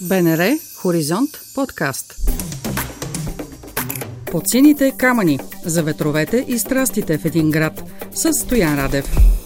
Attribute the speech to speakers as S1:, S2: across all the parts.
S1: БНР Хоризонт подкаст. Подсините камъни за ветровете и страстите в един град с Стоян Радев.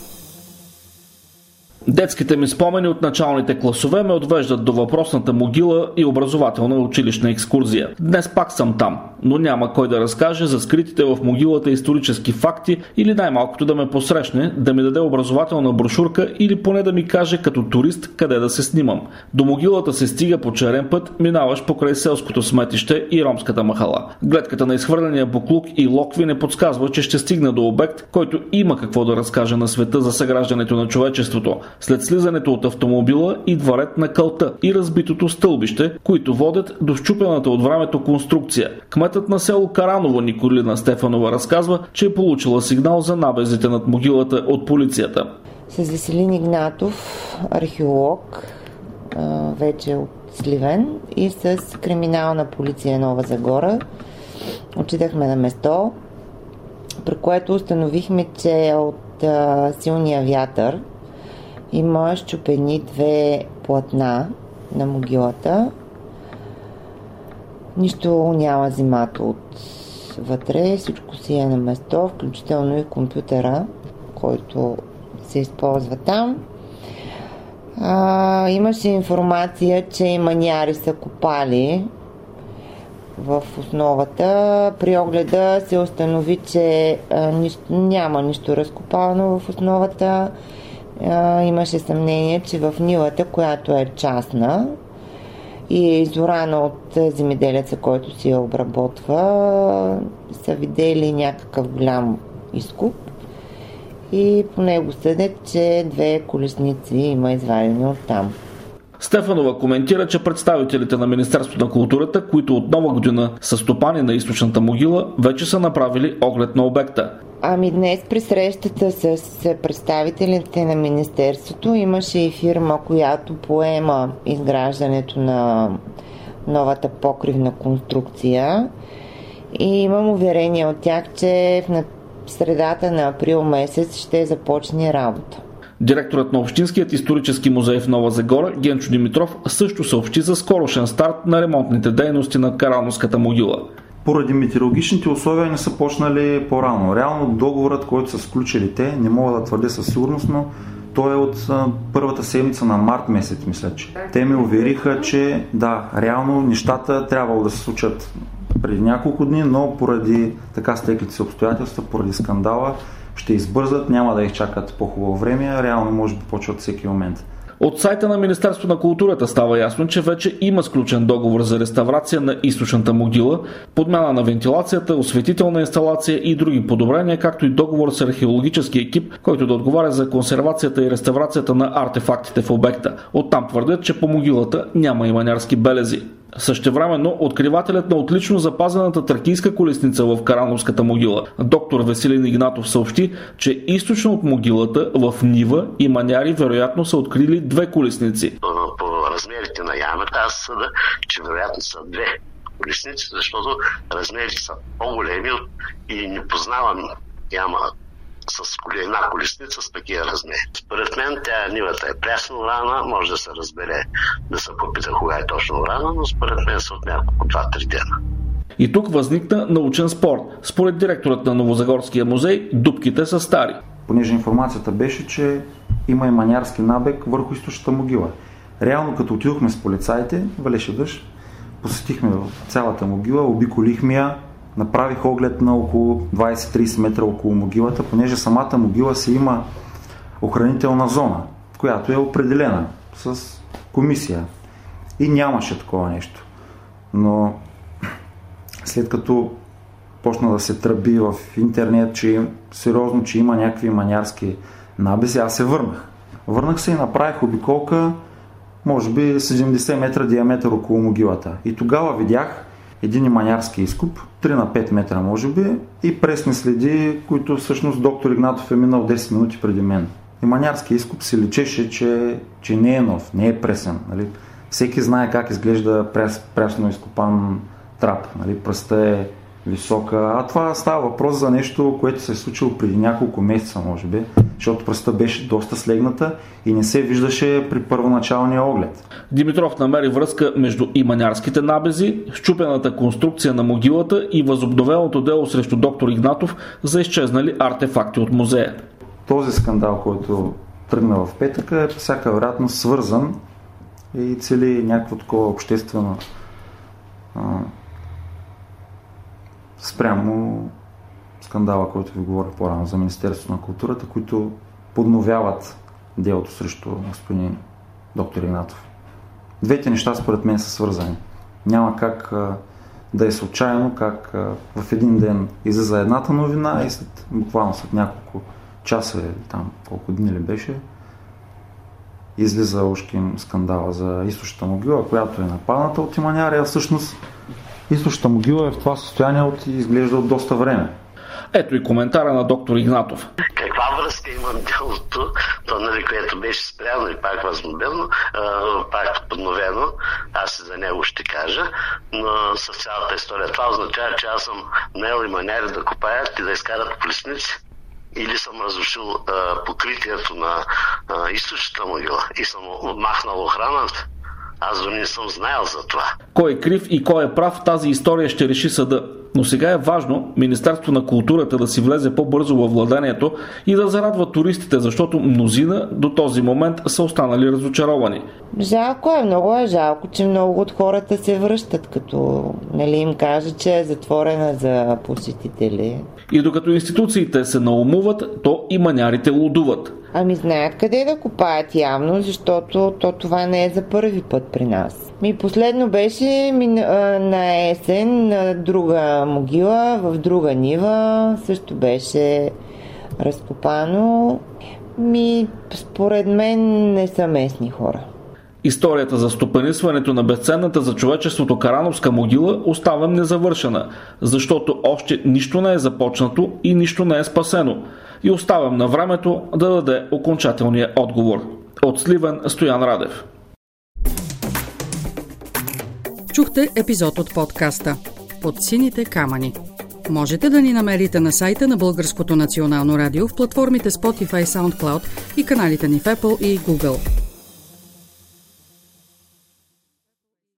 S2: Детските ми спомени от началните класове ме отвеждат до въпросната могила и образователна училищна екскурзия. Днес пак съм там, но няма кой да разкаже за скритите в могилата исторически факти или най-малкото да ме посрещне, да ми даде образователна брошурка или поне да ми каже като турист къде да се снимам. До могилата се стига по черен път, минаваш покрай селското сметище и ромската махала. Гледката на изхвърления буклук и локви не подсказва, че ще стигна до обект, който има какво да разкаже на света за съграждането на човечеството. След слизането от автомобила идва ред на кълта и разбитото стълбище, които водят до щупената от времето конструкция. Кметът на село Караново Николина Стефанова разказва, че е получила сигнал за набезите над могилата от полицията.
S3: С Веселин Игнатов, археолог, вече от Сливен и с криминална полиция Нова Загора. Отидахме на место, при което установихме, че от силния вятър има щупени две платна на могилата. Нищо няма взимато от вътре, всичко си е на место, включително и компютъра, който се използва там. А, имаше информация, че маняри са копали в основата. При огледа се установи, че а, нищо, няма нищо разкопано в основата имаше съмнение, че в нивата, която е частна и е изорана от земеделеца, който си я обработва, са видели някакъв голям изкуп и по него съдят, че две колесници има извадени от там.
S2: Стефанова коментира, че представителите на Министерството на културата, които от нова година са стопани на източната могила, вече са направили оглед на обекта.
S3: Ами днес при срещата с представителите на Министерството имаше и фирма, която поема изграждането на новата покривна конструкция и имам уверение от тях, че в средата на април месец ще започне работа.
S2: Директорът на Общинският исторически музей в Нова Загора, Генчо Димитров, също съобщи за скорошен старт на ремонтните дейности на Карановската могила.
S4: Поради метеорологичните условия не са почнали по-рано. Реално договорът, който са сключили те, не мога да твърдя със сигурност, но той е от първата седмица на март месец, мисля, че. Те ми увериха, че да, реално нещата трябвало да се случат преди няколко дни, но поради така стеклите си обстоятелства, поради скандала, ще избързат, няма да изчакат по-хубаво време, реално може би почват всеки момент.
S2: От сайта на Министерство на културата става ясно, че вече има сключен договор за реставрация на източната могила, подмяна на вентилацията, осветителна инсталация и други подобрения, както и договор с археологически екип, който да отговаря за консервацията и реставрацията на артефактите в обекта. Оттам твърдят, че по могилата няма иманярски белези. Същевременно, откривателят на отлично запазената тракийска колесница в Карановската могила, доктор Веселин Игнатов съобщи, че източно от могилата в Нива и маняри вероятно са открили две колесници.
S5: По, размерите на ямата аз съда, че вероятно са две колесници, защото размерите са по-големи и не познавам яма с една колесница с такива размери. Според мен тя нивата е прясно рана, може да се разбере, да се попита кога е точно рана, но според мен са от няколко 2-3 дена.
S2: И тук възникна научен спор. Според директорът на Новозагорския музей, дубките са стари.
S4: Понеже информацията беше, че има и манярски набег върху източната могила. Реално, като отидохме с полицаите, валеше дъжд, посетихме цялата могила, обиколихме я, направих оглед на около 20-30 метра около могилата, понеже самата могила си има охранителна зона, която е определена с комисия. И нямаше такова нещо. Но след като почна да се тръби в интернет, че сериозно, че има някакви манярски набези, аз се върнах. Върнах се и направих обиколка, може би 70 метра диаметър около могилата. И тогава видях, един манярски изкуп, 3 на 5 метра може би, и пресни следи, които всъщност доктор Игнатов е минал 10 минути преди мен. И манярски изкуп се личеше, че, че не е нов, не е пресен. Нали? Всеки знае как изглежда пряс, прясно изкопан трап. Нали? Пръста е висока. А това става въпрос за нещо, което се е случило преди няколко месеца, може би, защото пръста беше доста слегната и не се виждаше при първоначалния оглед.
S2: Димитров намери връзка между иманярските набези, щупената конструкция на могилата и възобновеното дело срещу доктор Игнатов за изчезнали артефакти от музея.
S4: Този скандал, който тръгна в петъка, е всяка вероятност свързан и цели някакво такова обществено спрямо скандала, който ви говоря по-рано за Министерството на културата, които подновяват делото срещу господин доктор Игнатов. Двете неща според мен са свързани. Няма как а, да е случайно, как а, в един ден излиза едната новина и след, буквално след няколко часа, там колко дни ли беше, излиза Ушкин скандала за източната могила, която е нападната от Иманяри, а всъщност източната могила е в това състояние от изглежда от доста време.
S2: Ето и коментара на доктор Игнатов.
S5: Каква връзка има делото, то, нали, което беше спряно и пак възмобено, пак подновено, аз и за него ще кажа, но с цялата история. Това означава, че аз съм наел и маняри да копаят и да изкарат колесници или съм разрушил а, покритието на а, източната могила и съм махнал охраната. Аз дори не съм знаел за това.
S2: Кой е крив и кой е прав, тази история ще реши съда. Но сега е важно Министерство на културата да си влезе по-бързо във владението и да зарадва туристите, защото мнозина до този момент са останали разочаровани.
S3: Жалко е, много е жалко, че много от хората се връщат, като нали, им кажа, че е затворена за посетители.
S2: И докато институциите се наумуват, то и манярите лудуват.
S3: Ами знаят къде да копаят явно, защото то това не е за първи път при нас. Ми последно беше ми, на есен на друга могила, в друга нива, също беше разкопано. Ми, според мен не са местни хора.
S2: Историята за стопанисването на безценната за човечеството Карановска могила оставям незавършена, защото още нищо не е започнато и нищо не е спасено. И оставям на времето да даде окончателния отговор. От Сливен Стоян Радев.
S1: Чухте епизод от подкаста Под сините камъни. Можете да ни намерите на сайта на Българското национално радио в платформите Spotify, SoundCloud и каналите ни в Apple и Google.